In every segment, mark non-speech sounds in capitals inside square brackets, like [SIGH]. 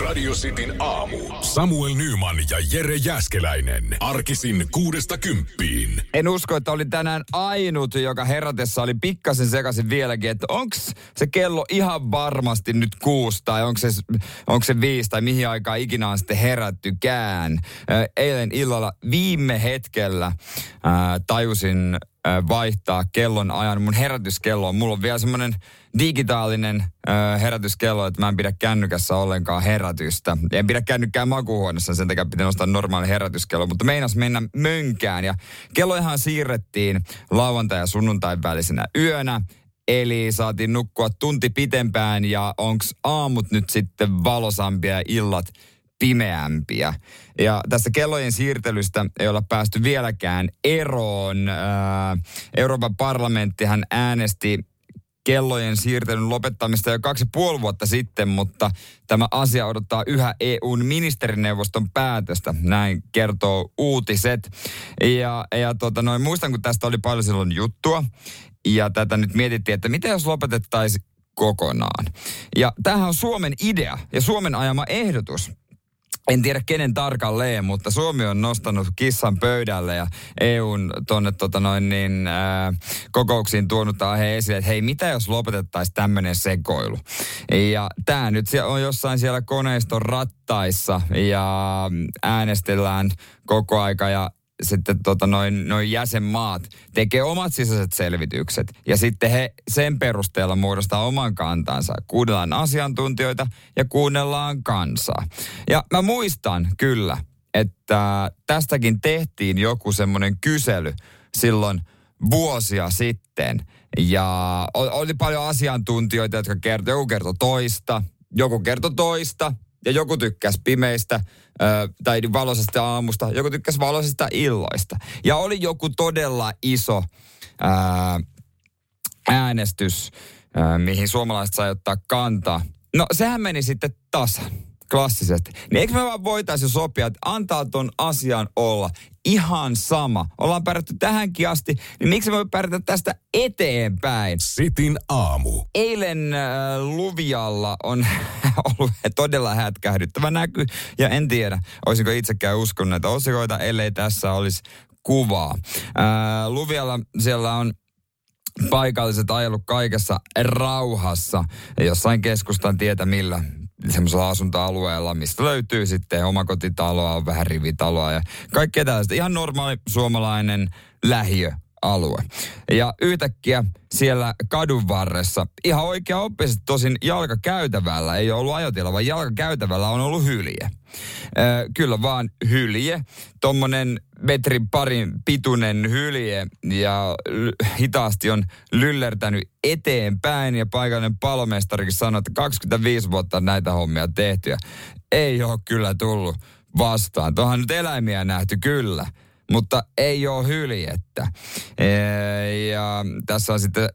Radio Cityn aamu. Samuel Nyman ja Jere Jäskeläinen. Arkisin kuudesta kymppiin. En usko, että oli tänään ainut, joka herätessä oli pikkasen sekaisin vieläkin, että onko se kello ihan varmasti nyt kuusi tai onko se, onko se viisi tai mihin aikaan ikinä on sitten herättykään. Eilen illalla viime hetkellä ää, tajusin vaihtaa kellon ajan. Mun herätyskello on, mulla on vielä semmoinen digitaalinen herätyskello, että mä en pidä kännykässä ollenkaan herätystä. En pidä kännykkää makuuhuoneessa, sen takia pitää nostaa normaali herätyskello, mutta meinas mennä mönkään. Ja kellojahan siirrettiin lauantai- ja sunnuntain välisenä yönä. Eli saatiin nukkua tunti pitempään ja onks aamut nyt sitten valosampia ja illat pimeämpiä. Ja tästä kellojen siirtelystä ei olla päästy vieläkään eroon. Ää, Euroopan parlamenttihan äänesti kellojen siirtelyn lopettamista jo kaksi puoli vuotta sitten, mutta tämä asia odottaa yhä EUn ministerineuvoston päätöstä. Näin kertoo uutiset. Ja, ja tota noin, muistan, kun tästä oli paljon silloin juttua. Ja tätä nyt mietittiin, että mitä jos lopetettaisiin kokonaan. Ja tämähän on Suomen idea ja Suomen ajama ehdotus en tiedä kenen tarkalleen, mutta Suomi on nostanut kissan pöydälle ja EUn tuonne tota noin niin, ää, kokouksiin tuonut aiheen esille, että hei, mitä jos lopetettaisiin tämmöinen sekoilu? Ja tämä nyt on jossain siellä koneiston rattaissa ja äänestellään koko aika ja sitten tota noin, noin jäsenmaat tekee omat sisäiset selvitykset ja sitten he sen perusteella muodostaa oman kantansa. Kuunnellaan asiantuntijoita ja kuunnellaan kansaa. Ja mä muistan kyllä, että tästäkin tehtiin joku semmoinen kysely silloin vuosia sitten. Ja oli paljon asiantuntijoita, jotka kertoi, joku kertoi toista, joku kertoi toista, ja joku tykkäsi pimeistä ö, tai valoisesta aamusta, joku tykkäsi valoisesta illoista. Ja oli joku todella iso ö, äänestys, ö, mihin suomalaiset sai ottaa kantaa. No sehän meni sitten tasan klassisesti. Niin eikö me vaan voitaisiin sopia, että antaa ton asian olla ihan sama. Ollaan pärjätty tähänkin asti, niin miksi me pärjätä tästä eteenpäin? Sitin aamu. Eilen äh, Luvialla on [LAUGHS] ollut todella hätkähdyttävä näky, ja en tiedä, olisinko itsekään uskonut näitä osikoita, ellei tässä olisi kuvaa. Äh, Luvialla siellä on paikalliset ajellut kaikessa rauhassa jossain keskustan tietä millä semmoisella asuntoalueella, mistä löytyy sitten omakotitaloa, vähän rivitaloa ja kaikkea tällaista. Ihan normaali suomalainen lähiö alue. Ja yhtäkkiä siellä kadun varressa, ihan oikea oppisesti tosin jalkakäytävällä, ei ollut ajotila, vaan jalkakäytävällä on ollut hylje. Kyllä vaan hylje, tommonen metrin parin pituinen hylje ja hitaasti on lyllertänyt eteenpäin ja paikallinen palomestarikin sanoi, että 25 vuotta näitä hommia tehty ja ei ole kyllä tullut vastaan. Tuohan nyt eläimiä nähty kyllä mutta ei ole hyljettä. Ja tässä on sitten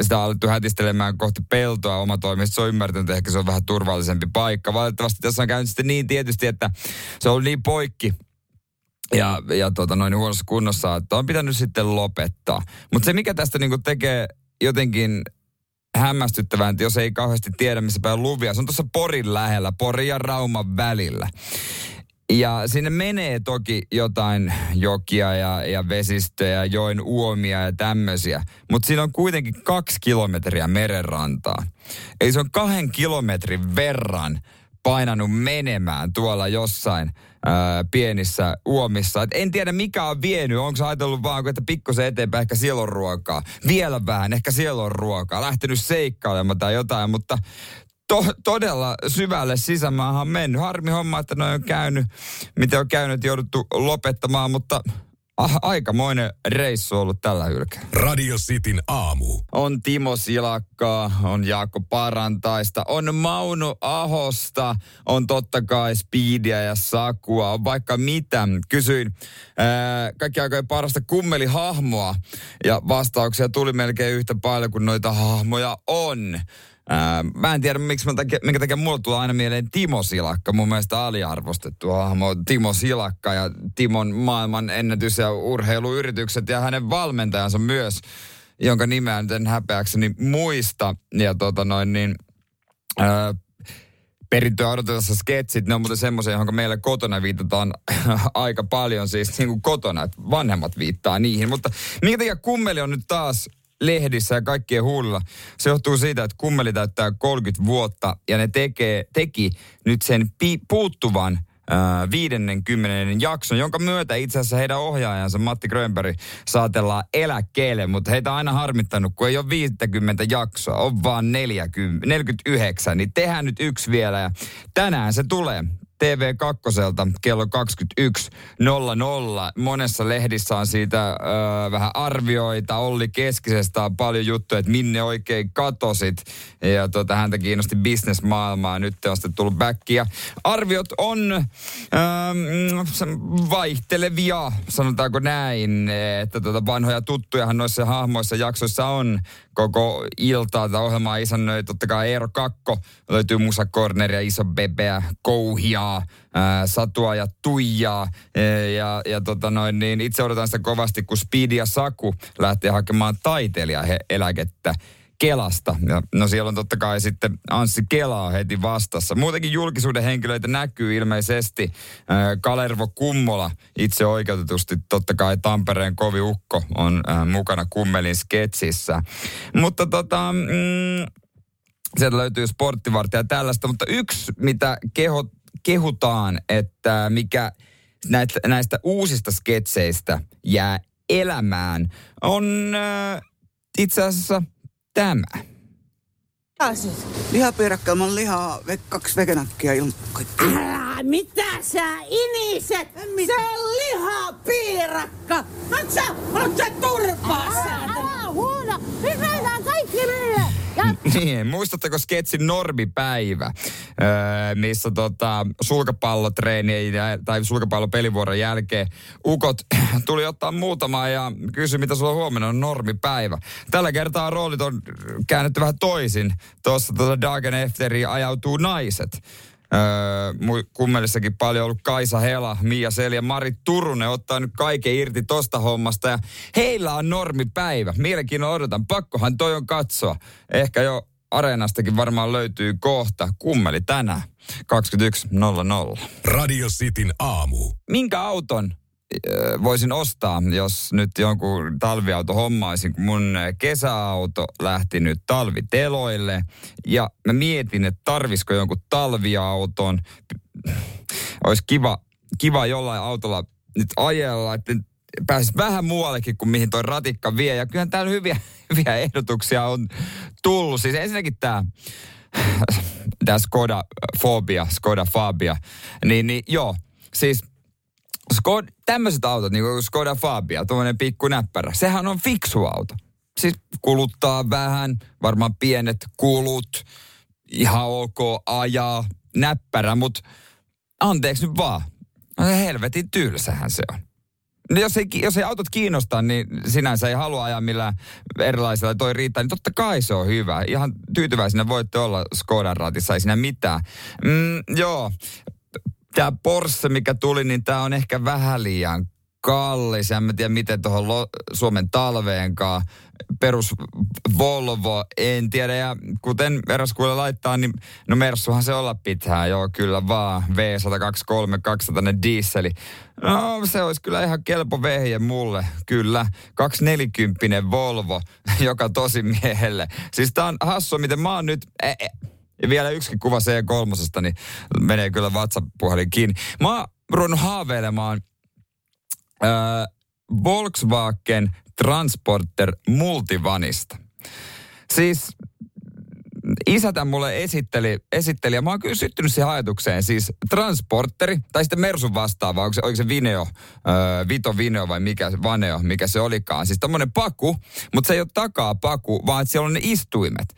sitä alettu hätistelemään kohti peltoa oma toimesta. Se on ymmärtänyt, että ehkä se on vähän turvallisempi paikka. Valitettavasti tässä on käynyt sitten niin tietysti, että se on niin poikki ja, ja tota, noin huonossa kunnossa, että on pitänyt sitten lopettaa. Mutta se, mikä tästä niinku tekee jotenkin hämmästyttävää, että jos ei kauheasti tiedä, missä päin luvia, se on tuossa Porin lähellä, Porin ja Rauman välillä. Ja sinne menee toki jotain jokia ja, ja vesistöjä, joen uomia ja tämmöisiä. Mutta siinä on kuitenkin kaksi kilometriä merenrantaa. Eli se on kahden kilometrin verran painanut menemään tuolla jossain ää, pienissä uomissa. Et en tiedä mikä on vienyt. Onko ajatellut vaan, että pikkusen eteenpäin ehkä siellä on ruokaa. Vielä vähän, ehkä siellä on ruokaa. Lähtenyt seikkailemaan tai jotain, mutta to, todella syvälle sisämaahan mennyt. Harmi homma, että noin on käynyt, miten on käynyt, jouduttu lopettamaan, mutta ah, aikamoinen reissu ollut tällä hylkeellä. Radio Cityn aamu. On Timo Silakkaa, on Jaakko Parantaista, on Mauno Ahosta, on totta kai Speedia ja Sakua, on vaikka mitä. Kysyin ää, kaikki aikojen parasta kummelihahmoa ja vastauksia tuli melkein yhtä paljon kuin noita hahmoja on. Ää, mä en tiedä, miksi mä takia, minkä takia mulle tulee aina mieleen Timo Silakka, mun mielestä aliarvostettu hahmo. Timo Silakka ja Timon maailman ennätys- ja urheiluyritykset ja hänen valmentajansa myös, jonka nimeä nyt en häpeäkseni muista. Ja tota noin niin, ää, perintöä odotellessa sketsit, ne on muuten semmoisia, johon meillä kotona viitataan [LAUGHS] aika paljon, siis niin kuin kotona, että vanhemmat viittaa niihin. Mutta minkä takia kummeli on nyt taas lehdissä ja kaikkien huulilla. Se johtuu siitä, että kummeli täyttää 30 vuotta ja ne tekee, teki nyt sen pi- puuttuvan 50. jakson, jonka myötä itse asiassa heidän ohjaajansa Matti Grönberg saatellaan eläkkeelle, mutta heitä on aina harmittanut, kun ei ole 50 jaksoa, on vaan 40, 49, niin tehdään nyt yksi vielä ja tänään se tulee. TV2 kello 21.00. Monessa lehdissä on siitä ö, vähän arvioita. Olli Keskisestä on paljon juttuja, että minne oikein katosit. Ja tota, häntä kiinnosti bisnesmaailmaa. Nyt te olette tullut backia. Arviot on ö, vaihtelevia, sanotaanko näin. Että tota, vanhoja tuttujahan noissa hahmoissa jaksoissa on koko iltaa tätä ohjelmaa isännöi totta kai Eero Kakko. Löytyy Musa Corneria, Iso Bebeä, Kouhiaa, ää, Satua ja Tuijaa. E, ja, ja tota noin, niin itse odotan sitä kovasti, kun Speedy ja Saku lähtee hakemaan taiteilijaeläkettä. Kelasta. Ja, no siellä on totta kai sitten Anssi Kelaa heti vastassa. Muutenkin julkisuuden henkilöitä näkyy ilmeisesti. Kalervo Kummola itse oikeutetusti totta kai Tampereen kovi ukko on mukana Kummelin sketsissä. Mutta tota... Mm, sieltä löytyy sporttivartija ja tällaista, mutta yksi, mitä keho, kehutaan, että mikä näistä, näistä uusista sketseistä jää elämään, on äh, itse asiassa tämä? Mitä siis? Lihapiirakka ilman lihaa, ve, kaksi vegenakkia ilman Älä, mitä sä iniset? Se on lihapiirakka! Nyt sä, nyt sä turpaa Älä, älä huuda! Nyt kaikki meille! [LAUGHS] Niin, muistatteko sketsin Normipäivä, öö, missä tota, sulkapallotreenien ja- tai sulkapallopelivuoron jälkeen ukot [CLEARS THROAT] tuli ottaa muutama ja kysyi, mitä sulla huomenna on Normipäivä. Tällä kertaa roolit on käännetty vähän toisin. Tuossa tota Dagen Efteriin ajautuu naiset. Öö, kummelissakin paljon ollut Kaisa Hela, Mia Seli ja Mari Turunen ottaa nyt kaiken irti tosta hommasta. Ja heillä on normipäivä. Mielenkiinnolla odotan. Pakkohan toi on katsoa. Ehkä jo areenastakin varmaan löytyy kohta. Kummeli tänään 21.00. Radio Cityn aamu. Minkä auton voisin ostaa, jos nyt jonkun talviauto hommaisin, kun mun kesäauto lähti nyt talviteloille. Ja mä mietin, että tarvisiko jonkun talviauton. Olisi kiva, kiva jollain autolla nyt ajella, että pääsis vähän muuallekin kuin mihin toi ratikka vie. Ja kyllähän täällä hyviä, [LAUGHS] hyviä ehdotuksia on tullut. Siis ensinnäkin tämä tämä Skoda Fobia, Skoda Fabia, niin, niin joo, siis Skod, tämmöiset autot, niin kuin Skoda Fabia, tuommoinen pikku näppärä, sehän on fiksu auto. Siis kuluttaa vähän, varmaan pienet kulut, ihan ok ajaa, näppärä, mutta anteeksi nyt vaan, no helvetin tylsähän se on. No jos ei, jos ei autot kiinnosta, niin sinänsä ei halua ajaa millään erilaisilla toi riittää, niin totta kai se on hyvä. Ihan tyytyväisenä voitte olla Skodan ratissa, ei siinä mitään. Mm, joo, tämä Porsche, mikä tuli, niin tämä on ehkä vähän liian kallis. En mä tiedä, miten tuohon lo- Suomen talveenkaan. Perus Volvo, en tiedä. Ja kuten eräs kuule laittaa, niin no Mersuhan se olla pitää. Joo, kyllä vaan. V123 200 dieseli. No, se olisi kyllä ihan kelpo vehje mulle. Kyllä. 240 Volvo, [LAUGHS] joka tosi miehelle. Siis tää on hassu, miten mä oon nyt... E- e- ja vielä yksikin kuva C3, niin menee kyllä WhatsApp-puhelin kiinni. Mä oon ruvennut haaveilemaan äh, Volkswagen Transporter Multivanista. Siis isä tämän mulle esitteli, esitteli ja mä oon kyllä syttynyt siihen ajatukseen. Siis transporteri, tai sitten Mersun vastaava, onko se, oliko se Vineo, öö, Vito Vineo vai mikä, Vaneo, mikä se olikaan. Siis tommonen paku, mutta se ei ole takaa paku, vaan että siellä on ne istuimet.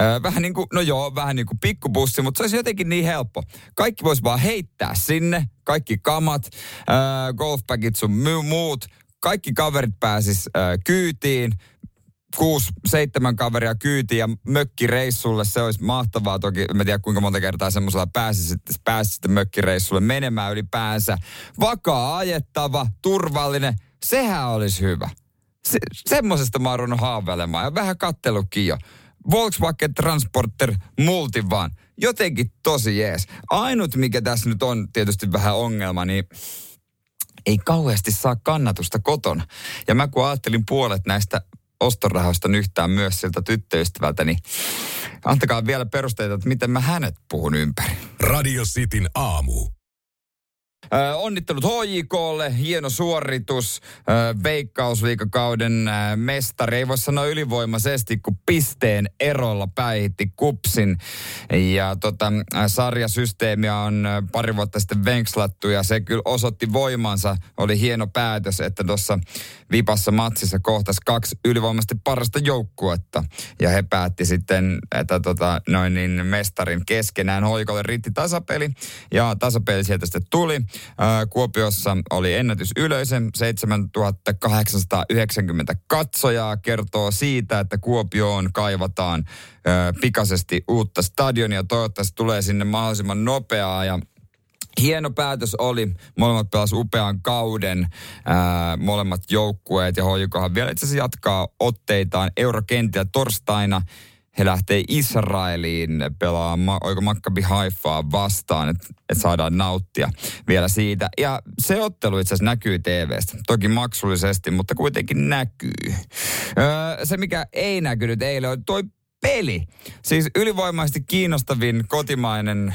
Öö, vähän niin kuin, no joo, vähän niin kuin pikkubussi, mutta se olisi jotenkin niin helppo. Kaikki voisi vaan heittää sinne, kaikki kamat, öö, golfbagit sun muut, kaikki kaverit pääsis öö, kyytiin, kuusi, seitsemän kaveria kyytiin ja mökkireissulle. Se olisi mahtavaa toki. Mä tiedän kuinka monta kertaa semmoisella pääsi sitten, pääsi sitten mökkireissulle menemään ylipäänsä. Vakaa ajettava, turvallinen. Sehän olisi hyvä. Se, semmoisesta mä oon haaveilemaan ja vähän kattelutkin jo. Volkswagen Transporter Multivan. Jotenkin tosi jees. Ainut, mikä tässä nyt on tietysti vähän ongelma, niin ei kauheasti saa kannatusta kotona. Ja mä kun ajattelin puolet näistä ostorahoista yhtään myös siltä tyttöystävältä, niin antakaa vielä perusteita, että miten mä hänet puhun ympäri. Radio Cityn aamu. Ö, onnittelut HJKlle, hieno suoritus, ö, veikkausliikakauden ö, mestari. Ei voi sanoa ylivoimaisesti, kun pisteen erolla päihitti kupsin. Ja tota, ö, sarjasysteemiä on ö, pari vuotta sitten venkslattu ja se kyllä osoitti voimansa. Oli hieno päätös, että tuossa vipassa matsissa kohtas kaksi ylivoimaisesti parasta joukkuetta. Ja he päätti sitten, että tota, noin niin mestarin keskenään hoikolle riitti tasapeli. Ja tasapeli sieltä sitten tuli. Kuopiossa oli ennätys yleisö, 7890 katsojaa kertoo siitä, että Kuopioon kaivataan pikaisesti uutta stadionia. Toivottavasti tulee sinne mahdollisimman nopeaa ja Hieno päätös oli. Molemmat pelasivat upean kauden, ää, molemmat joukkueet ja HJKhan vielä itse asiassa jatkaa otteitaan eurokentillä torstaina. He lähtee Israeliin pelaamaan, oiko Maccabi Haifaa vastaan, että et saadaan nauttia vielä siitä. Ja se ottelu itse asiassa näkyy TVstä. Toki maksullisesti, mutta kuitenkin näkyy. Öö, se, mikä ei näkynyt eilen, on toi peli. Siis ylivoimaisesti kiinnostavin kotimainen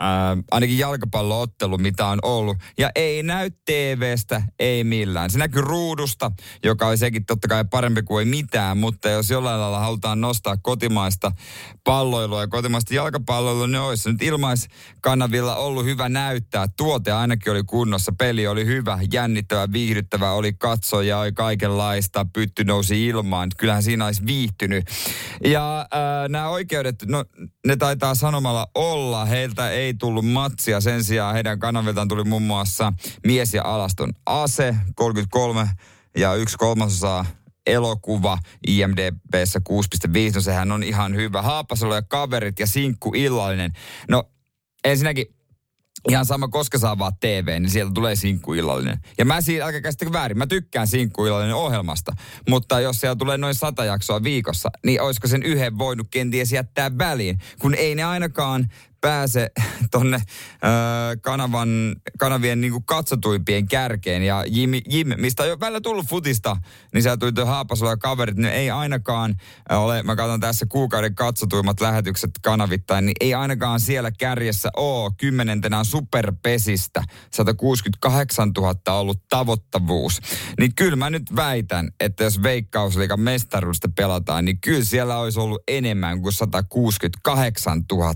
ää, ainakin jalkapalloottelu, mitä on ollut. Ja ei näy TVstä, ei millään. Se näkyy ruudusta, joka on sekin totta kai parempi kuin ei mitään, mutta jos jollain lailla halutaan nostaa kotimaista palloilua ja kotimaista jalkapalloilua, niin olisi nyt ilmaiskanavilla ollut hyvä näyttää. Tuote ainakin oli kunnossa, peli oli hyvä, jännittävä, viihdyttävä, oli katsoja, oli kaikenlaista, pytty nousi ilmaan. Kyllähän siinä olisi viihtynyt. Ja äh, nämä oikeudet, no ne taitaa sanomalla olla, heiltä ei tullut matsia. Sen sijaan heidän kanaviltaan tuli muun muassa mies ja alaston ase, 33 ja yksi kolmasosa elokuva IMDBssä 6.5, no sehän on ihan hyvä. Haapasalo ja kaverit ja sinkku illallinen. No ensinnäkin ihan sama, koska saa vaan TV, niin sieltä tulee sinkkuillallinen. Ja mä siinä, älkää käsittäkö väärin, mä tykkään sinkkuillallinen ohjelmasta. Mutta jos siellä tulee noin sata jaksoa viikossa, niin olisiko sen yhden voinut kenties jättää väliin? Kun ei ne ainakaan pääse [LAUGHS] tonne kanavan, kanavien niin katsotuimpien kärkeen. Ja Jim, Jim, mistä on jo välillä tullut futista, niin sieltä tuli tuo Haapasalo ja kaverit, niin ei ainakaan ole, mä katson tässä kuukauden katsotuimmat lähetykset kanavittain, niin ei ainakaan siellä kärjessä ole kymmenentenä superpesistä 168 000 ollut tavoittavuus. Niin kyllä mä nyt väitän, että jos Veikkausliikan mestaruudesta pelataan, niin kyllä siellä olisi ollut enemmän kuin 168 000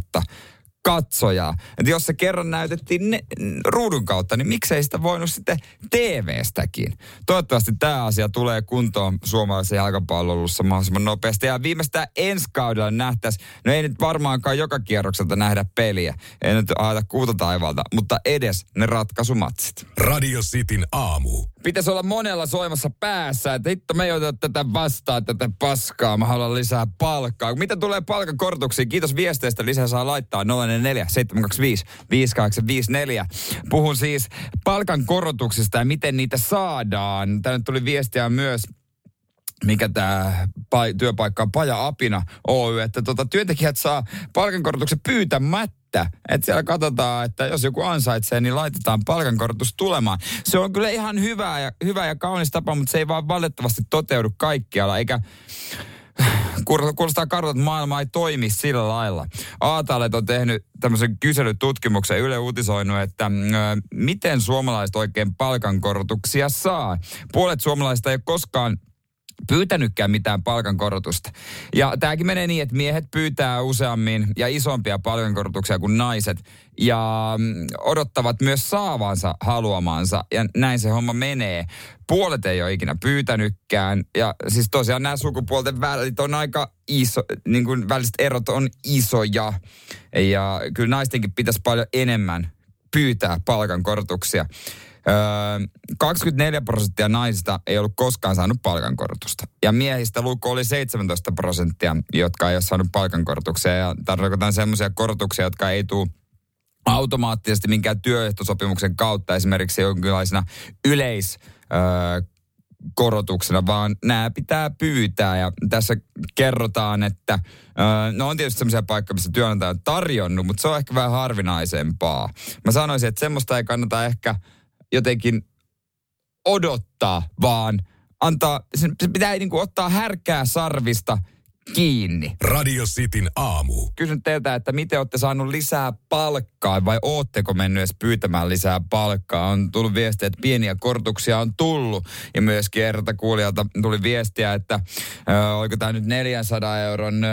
katsojaa. Että jos se kerran näytettiin ne, ruudun kautta, niin miksei sitä voinut sitten TV-stäkin. Toivottavasti tämä asia tulee kuntoon suomalaisen jalkapallolussa mahdollisimman nopeasti. Ja viimeistään ensi kaudella nähtäisiin, no ei nyt varmaankaan joka kierrokselta nähdä peliä. Ei nyt haeta kuuta taivalta, mutta edes ne ratkaisumatsit. Radio Cityn aamu. Pitäisi olla monella soimassa päässä, että hitto me ei oteta tätä vastaan, tätä paskaa, mä haluan lisää palkkaa. Mitä tulee palkankorotuksiin? Kiitos viesteistä, lisää saa laittaa 044 725 5854. Puhun siis palkankorotuksista ja miten niitä saadaan. Tänne tuli viestiä myös mikä tämä työpaikka on Paja Apina Oy, että tota, työntekijät saa palkankorotuksen pyytämättä. Että siellä katsotaan, että jos joku ansaitsee, niin laitetaan palkankorotus tulemaan. Se on kyllä ihan hyvä ja, hyvä ja kaunis tapa, mutta se ei vaan valitettavasti toteudu kaikkialla, eikä kuulostaa kartalta, että maailma ei toimi sillä lailla. Aatalet on tehnyt tämmöisen kyselytutkimuksen, Yle uutisoinut, että ö, miten suomalaiset oikein palkankorotuksia saa. Puolet suomalaisista ei koskaan pyytänytkään mitään palkankorotusta. Ja tämäkin menee niin, että miehet pyytää useammin ja isompia palkankorotuksia kuin naiset ja mm, odottavat myös saavansa haluamansa ja näin se homma menee. Puolet ei ole ikinä pyytänytkään ja siis tosiaan nämä sukupuolten välit on aika iso, niin kuin väliset erot on isoja ja kyllä naistenkin pitäisi paljon enemmän pyytää palkankorotuksia. Öö, 24 prosenttia naisista ei ollut koskaan saanut palkankorotusta. Ja miehistä luku oli 17 prosenttia, jotka ei ole saanut palkankorotuksia. Ja tarkoitan semmoisia korotuksia, jotka ei tule automaattisesti minkään työehtosopimuksen kautta, esimerkiksi jonkinlaisena yleis... Öö, korotuksena, vaan nämä pitää pyytää. Ja tässä kerrotaan, että no on tietysti sellaisia paikkoja, missä työnantaja on tarjonnut, mutta se on ehkä vähän harvinaisempaa. Mä sanoisin, että semmoista ei kannata ehkä jotenkin odottaa, vaan antaa, se pitää niin kuin ottaa härkää sarvista – kiinni. Radio Cityn aamu. Kysyn teiltä, että miten olette saanut lisää palkkaa vai ootteko mennyt edes pyytämään lisää palkkaa? On tullut viestiä, että pieniä korotuksia on tullut. Ja myöskin erältä kuulijalta tuli viestiä, että ö, oliko tämä nyt 400 euron ö,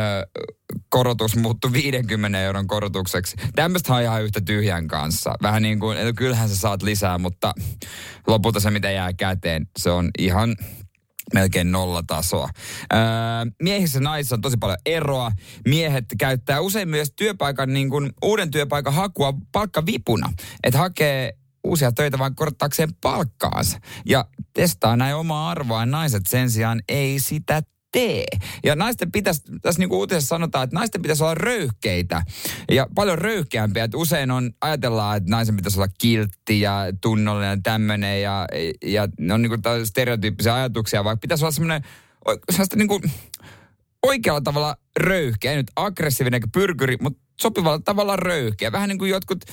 korotus muuttu 50 euron korotukseksi. Tämmöistä on ihan yhtä tyhjän kanssa. Vähän niin kuin, että kyllähän sä saat lisää, mutta lopulta se mitä jää käteen, se on ihan melkein nollatasoa. Öö, miehissä ja naisissa on tosi paljon eroa. Miehet käyttää usein myös työpaikan, niin kuin, uuden työpaikan hakua palkkavipuna. Että hakee uusia töitä vaan korottaakseen palkkaansa. Ja testaa näin omaa arvoa. Naiset sen sijaan ei sitä tee. Ja naisten pitäisi, tässä niin kuin uutisessa sanotaan, että naisten pitäisi olla röyhkeitä ja paljon röyhkeämpiä. Että usein on, ajatellaan, että naisen pitäisi olla kiltti ja tunnollinen tämmöinen ja, ja ne on niin kuin stereotyyppisiä ajatuksia, vaikka pitäisi olla semmoinen, sellaista niin kuin oikealla tavalla röyhkeä, ei nyt aggressiivinen pyrkyri, mutta sopivalla tavalla röyhkeä. Vähän niin kuin jotkut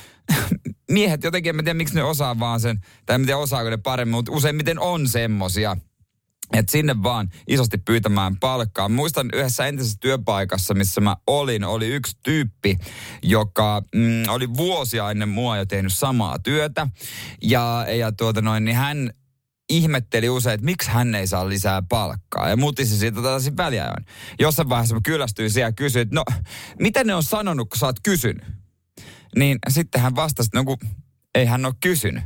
[LAUGHS] miehet jotenkin, en tiedä miksi ne osaa vaan sen, tai en tiedä osaako ne paremmin, mutta useimmiten on semmosia. Että sinne vaan isosti pyytämään palkkaa. Muistan yhdessä entisessä työpaikassa, missä mä olin, oli yksi tyyppi, joka mm, oli vuosia ennen mua jo tehnyt samaa työtä. Ja, ja tuota noin, niin hän ihmetteli usein, että miksi hän ei saa lisää palkkaa. Ja mutisi siitä tällaisen väliajoin. Jossain vaiheessa mä kyllästyin siellä ja kysyin, että no, mitä ne on sanonut, kun sä oot kysynyt? Niin sitten hän vastasi, että no kun ei hän ole kysynyt.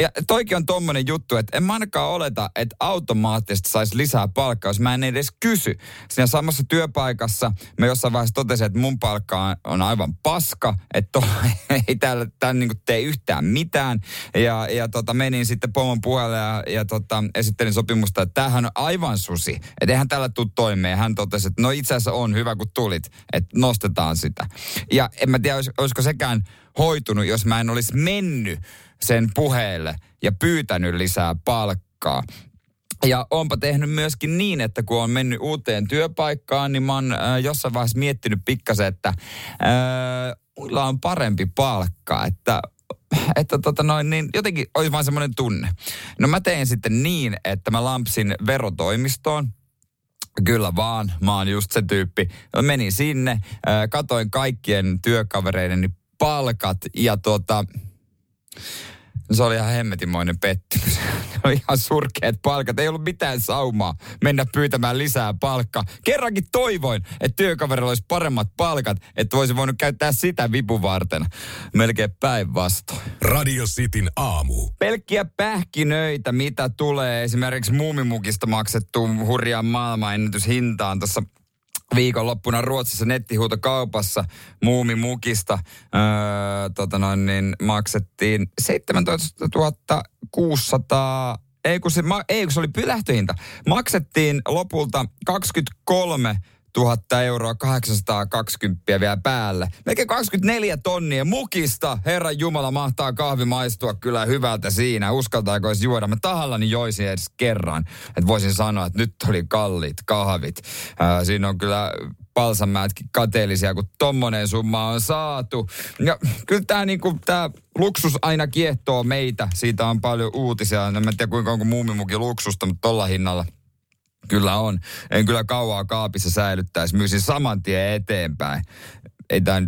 Ja toikin on tommonen juttu, että en ainakaan oleta, että automaattisesti saisi lisää palkkaa, jos mä en edes kysy. Siinä samassa työpaikassa mä jossain vaiheessa totesin, että mun palkka on aivan paska, että [LAUGHS] ei täällä, täällä niin tee yhtään mitään. Ja, ja tota, menin sitten pomon puheelle ja, ja tota, esittelin sopimusta, että tämähän on aivan susi. Että eihän tällä tule toimeen. Hän totesi, että no itse asiassa on hyvä kun tulit, että nostetaan sitä. Ja en mä tiedä, olisiko sekään hoitunut, jos mä en olisi mennyt sen puheelle ja pyytänyt lisää palkkaa. Ja onpa tehnyt myöskin niin, että kun on mennyt uuteen työpaikkaan, niin mä oon äh, jossain vaiheessa miettinyt pikkasen, että äh, muilla on parempi palkka, että että tota noin, niin jotenkin olisi vain semmoinen tunne. No mä tein sitten niin, että mä lampsin verotoimistoon, Kyllä vaan, mä oon just se tyyppi. Menin sinne, äh, katoin kaikkien työkavereideni palkat ja tuota, se oli ihan hemmetimoinen pettymys. [LAUGHS] Ne oli ihan surkeat palkat. Ei ollut mitään saumaa mennä pyytämään lisää palkkaa. Kerrankin toivoin, että työkaverilla olisi paremmat palkat, että voisi voinut käyttää sitä vipu varten. Melkein päinvastoin. Radio Cityn aamu. Pelkkiä pähkinöitä, mitä tulee esimerkiksi muumimukista maksettuun hurjaan maailmanennätyshintaan tuossa viikonloppuna Ruotsissa nettihuutokaupassa muumimukista öö, tota noin, niin maksettiin 17 600 ei kun, se, ei kun se oli pylähtöhinta. Maksettiin lopulta 23 000 euroa, 820 vielä päälle. Melkein 24 tonnia mukista. Herran Jumala mahtaa kahvi maistua kyllä hyvältä siinä. Uskaltaako edes juoda? Mä tahallani joisin edes kerran. Että voisin sanoa, että nyt oli kalliit kahvit. Ää, siinä on kyllä palsamäätkin kateellisia, kun tommonen summa on saatu. Ja kyllä tämä niinku, luksus aina kiehtoo meitä. Siitä on paljon uutisia. En tiedä kuinka onko muumimuki luksusta, mutta tolla hinnalla – Kyllä on. En kyllä kauaa kaapissa säilyttäisi. Myisin saman tien eteenpäin. Ei tämä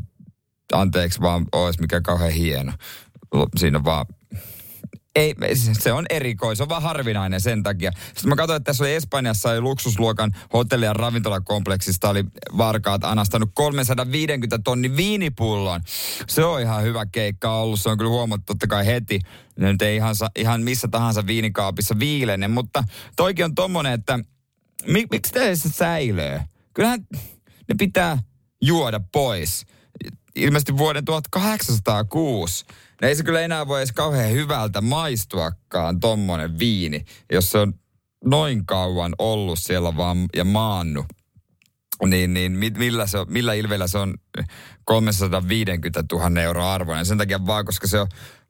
anteeksi vaan olisi mikä kauhean hieno. Siinä vaan ei, se on erikois, se on vaan harvinainen sen takia. Sitten mä katsoin, että tässä oli Espanjassa oli luksusluokan hotelli- ja ravintolakompleksista oli varkaat anastanut 350 tonni viinipullon. Se on ihan hyvä keikka ollut, se on kyllä huomattu totta kai heti. Ne nyt ei ihan, ihan missä tahansa viinikaapissa viilene, mutta toikin on tommonen, että Mik, miksi se säilöö? Kyllähän ne pitää juoda pois. Ilmeisesti vuoden 1806. Ne ei se kyllä enää voi edes kauhean hyvältä maistuakaan tommonen viini, jos se on noin kauan ollut siellä vaan ja maannut. Niin, niin millä, se millä ilveellä se on 350 000 euroa arvoinen? Sen takia vaan, koska se on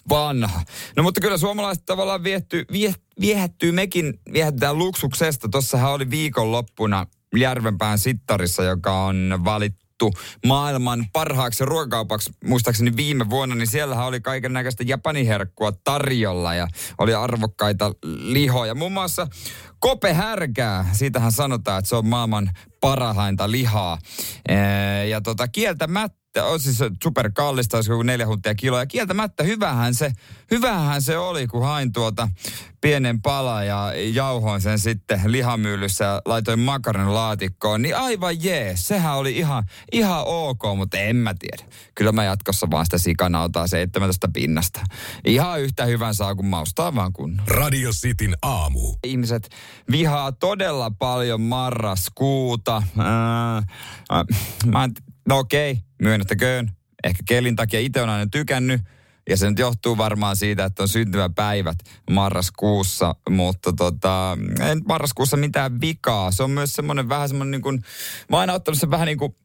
vanha. No mutta kyllä suomalaiset tavallaan viehtyy, vie, viehättyy mekin, viehätään luksuksesta. Tossahan oli viikonloppuna Järvenpään sittarissa, joka on valittu maailman parhaaksi ruokakaupaksi, muistaakseni viime vuonna, niin siellähän oli kaiken näköistä japaniherkkua tarjolla ja oli arvokkaita lihoja. Muun muassa kopehärkää, siitähän sanotaan, että se on maailman parhainta lihaa. Ja tota, kieltämättä on siis super kallista, olisi kuin neljä huntia kiloa. Ja kieltämättä hyvähän se, hyvähän se oli, kun hain tuota pienen pala ja jauhoin sen sitten lihamyllyssä ja laitoin makaron laatikkoon. Niin aivan jee, sehän oli ihan, ihan ok, mutta en mä tiedä. Kyllä mä jatkossa vaan sitä sikanautaa 17 pinnasta. Ihan yhtä hyvän saa, kun maustaa vaan kun. Radio Cityn aamu. Ihmiset vihaa todella paljon marraskuuta. Mä no okei, myönnettäköön. Ehkä kelin takia itse on aina tykännyt. Ja se nyt johtuu varmaan siitä, että on syntymäpäivät marraskuussa, mutta tota, en marraskuussa mitään vikaa. Se on myös semmoinen vähän semmoinen niin kuin, mä oon aina ottanut sen vähän niin kuin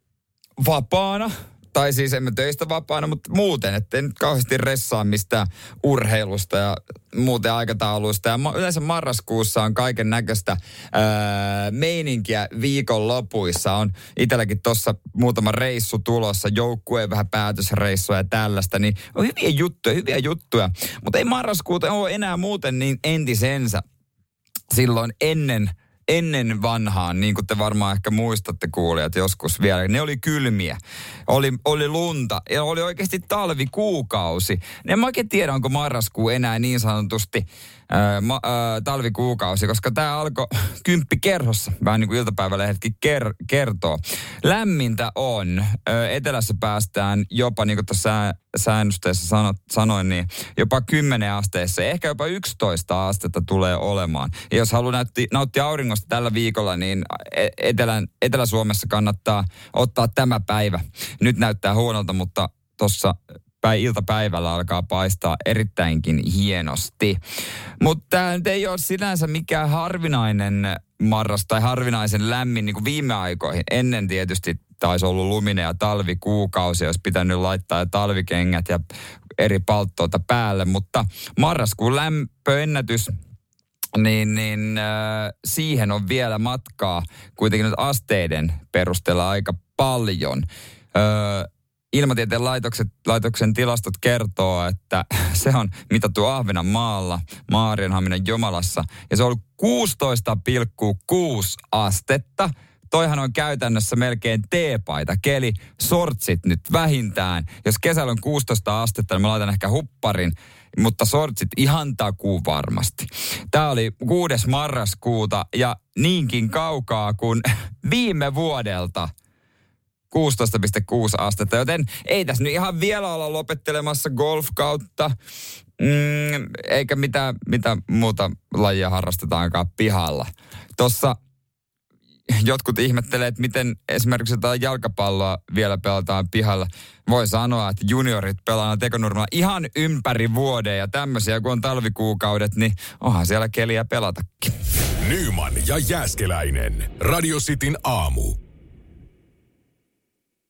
vapaana tai siis emme töistä vapaana, mutta muuten, että en kauheasti ressaa mistään urheilusta ja muuten aikatauluista. Ja yleensä marraskuussa on kaiken näköistä meininkiä viikonlopuissa. On itselläkin tuossa muutama reissu tulossa, joukkueen vähän päätösreissua ja tällaista, niin on hyviä juttuja, hyviä juttuja. Mutta ei marraskuuta ole enää muuten niin entisensä silloin ennen ennen vanhaan, niin kuin te varmaan ehkä muistatte kuulijat joskus vielä, ne oli kylmiä. Oli, oli lunta ja oli oikeasti talvikuukausi. En mä oikein tiedä, onko marraskuu enää niin sanotusti ma, ää, talvikuukausi, koska tämä alkoi [LAUGHS] kymppi kerhossa, vähän niin kuin iltapäivälehdet ker, kertoo. Lämmintä on. Ää, etelässä päästään jopa, niin kuin tuossa säännösteessä sanot, sanoin, niin jopa 10 asteessa, ehkä jopa 11 astetta tulee olemaan. Ja jos haluaa nauttia, nauttia auringosta tällä viikolla, niin e, Etelän, Etelä-Suomessa kannattaa ottaa tämä päivä. Nyt näyttää huonolta, mutta tuossa päin iltapäivällä alkaa paistaa erittäinkin hienosti. Mutta tämä nyt ei ole sinänsä mikään harvinainen marras tai harvinaisen lämmin niin kuin viime aikoihin. Ennen tietysti taisi ollut luminen ja talvikuukausi, jos pitänyt laittaa talvikengät ja eri palttoita päälle. Mutta marraskuun lämpöennätys niin, niin äh, siihen on vielä matkaa kuitenkin nyt asteiden perusteella aika paljon. Äh, Ilmatieteen laitokset, laitoksen tilastot kertoo, että [LAUGHS] se on mitattu Ahvenanmaalla, Maarianhaminan Jomalassa, ja se on ollut 16,6 astetta. Toihan on käytännössä melkein teepaita keli, sortsit nyt vähintään. Jos kesällä on 16 astetta, niin mä laitan ehkä hupparin, mutta sortsit ihan takuu varmasti. Tämä oli 6. marraskuuta ja niinkin kaukaa kuin [LAUGHS] viime vuodelta – 16,6 astetta, joten ei tässä nyt ihan vielä olla lopettelemassa golf-kautta, mm, eikä mitä, mitä muuta lajia harrastetaankaan pihalla. Tuossa jotkut ihmettelee, että miten esimerkiksi jotain jalkapalloa vielä pelataan pihalla. Voi sanoa, että juniorit pelaa tekonurmalla ihan ympäri vuoden ja tämmöisiä, kun on talvikuukaudet, niin onhan siellä keliä pelatakin. Nyman ja Jääskeläinen. Radio Cityn aamu.